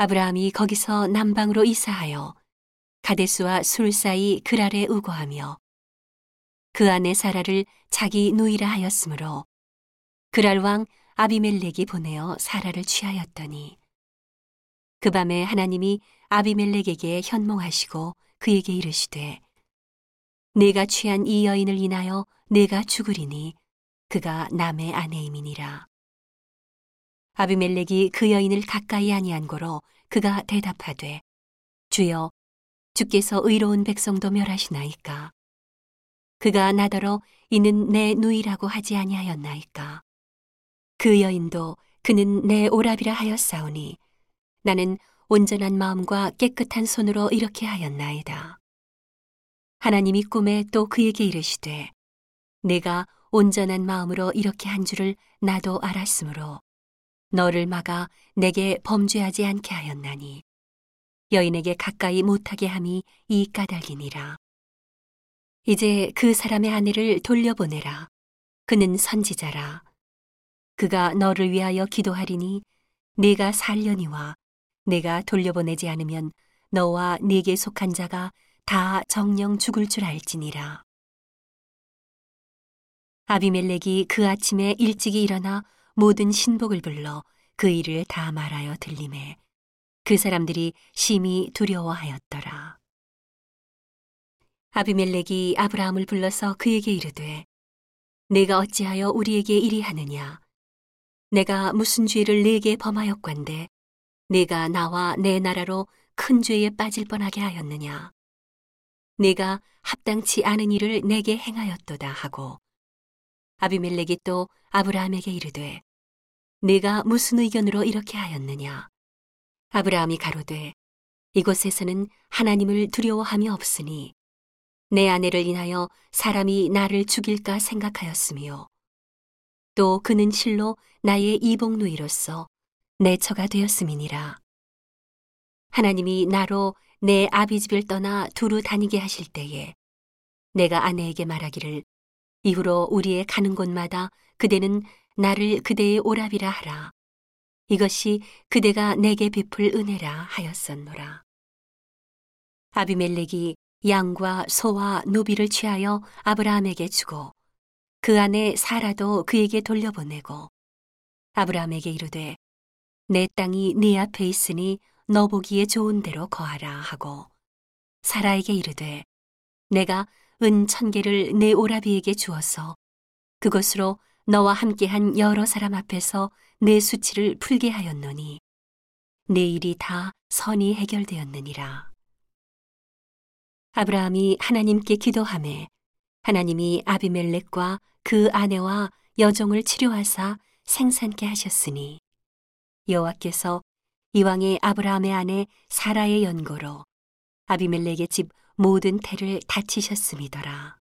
아브라함이 거기서 남방으로 이사하여 가데스와 술 사이 그랄에 우거하며 그 안에 사라를 자기 누이라 하였으므로 그랄 왕 아비멜렉이 보내어 사라를 취하였더니 그 밤에 하나님이 아비멜렉에게 현몽하시고 그에게 이르시되 내가 취한 이 여인을 인하여 내가 죽으리니 그가 남의 아내임이니라. 아비멜렉이 그 여인을 가까이 아니한 고로 그가 대답하되 주여 주께서 의로운 백성도 멸하시나이까 그가 나더러 이는 내 누이라고 하지 아니하였나이까 그 여인도 그는 내 오랍이라 하였사오니 나는 온전한 마음과 깨끗한 손으로 이렇게 하였나이다. 하나님이 꿈에 또 그에게 이르시되 내가 온전한 마음으로 이렇게 한 줄을 나도 알았으므로 너를 막아 내게 범죄하지 않게 하였나니 여인에게 가까이 못하게 함이 이 까닭이니라. 이제 그 사람의 아내를 돌려보내라. 그는 선지자라. 그가 너를 위하여 기도하리니 네가 살려니와 내가 돌려보내지 않으면 너와 네게 속한 자가 다 정령 죽을 줄 알지니라. 아비멜렉이 그 아침에 일찍이 일어나 모든 신복을 불러 그 일을 다 말하여 들림에 그 사람들이 심히 두려워하였더라. 아비멜렉이 아브라함을 불러서 그에게 이르되 내가 어찌하여 우리에게 이리 하느냐 내가 무슨 죄를 네게 범하였건데 내가 나와 내 나라로 큰 죄에 빠질 뻔하게 하였느냐 내가 합당치 않은 일을 내게 행하였도다 하고 아비멜렉이 또 아브라함에게 이르되 내가 무슨 의견으로 이렇게 하였느냐 아브라함이 가로되 이곳에서는 하나님을 두려워함이 없으니 내 아내를 인하여 사람이 나를 죽일까 생각하였으며 또 그는 실로 나의 이복누이로서 내 처가 되었음이니라. 하나님이 나로 내 아비 집을 떠나 두루 다니게 하실 때에 내가 아내에게 말하기를 이후로 우리의 가는 곳마다 그대는 나를 그대의 오랍이라 하라. 이것이 그대가 내게 베풀 은혜라 하였었노라. 아비멜렉이 양과 소와 노비를 취하여 아브라함에게 주고 그 안에 사라도 그에게 돌려보내고 아브라함에게 이르되 내 땅이 네 앞에 있으니 너 보기에 좋은 대로 거하라 하고 사라에게 이르되 내가 은 천 개를 내 오라비에게 주어서 그것으로 너와 함께한 여러 사람 앞에서 내 수치를 풀게 하였노니 내 일이 다 선이 해결되었느니라. 아브라함이 하나님께 기도함에 하나님이 아비멜렉과 그 아내와 여종을 치료하사 생산케 하셨으니 여호와께서 이왕의 아브라함의 아내 사라의 연고로 아비멜렉의 집 모든 태를 다치셨음이더라.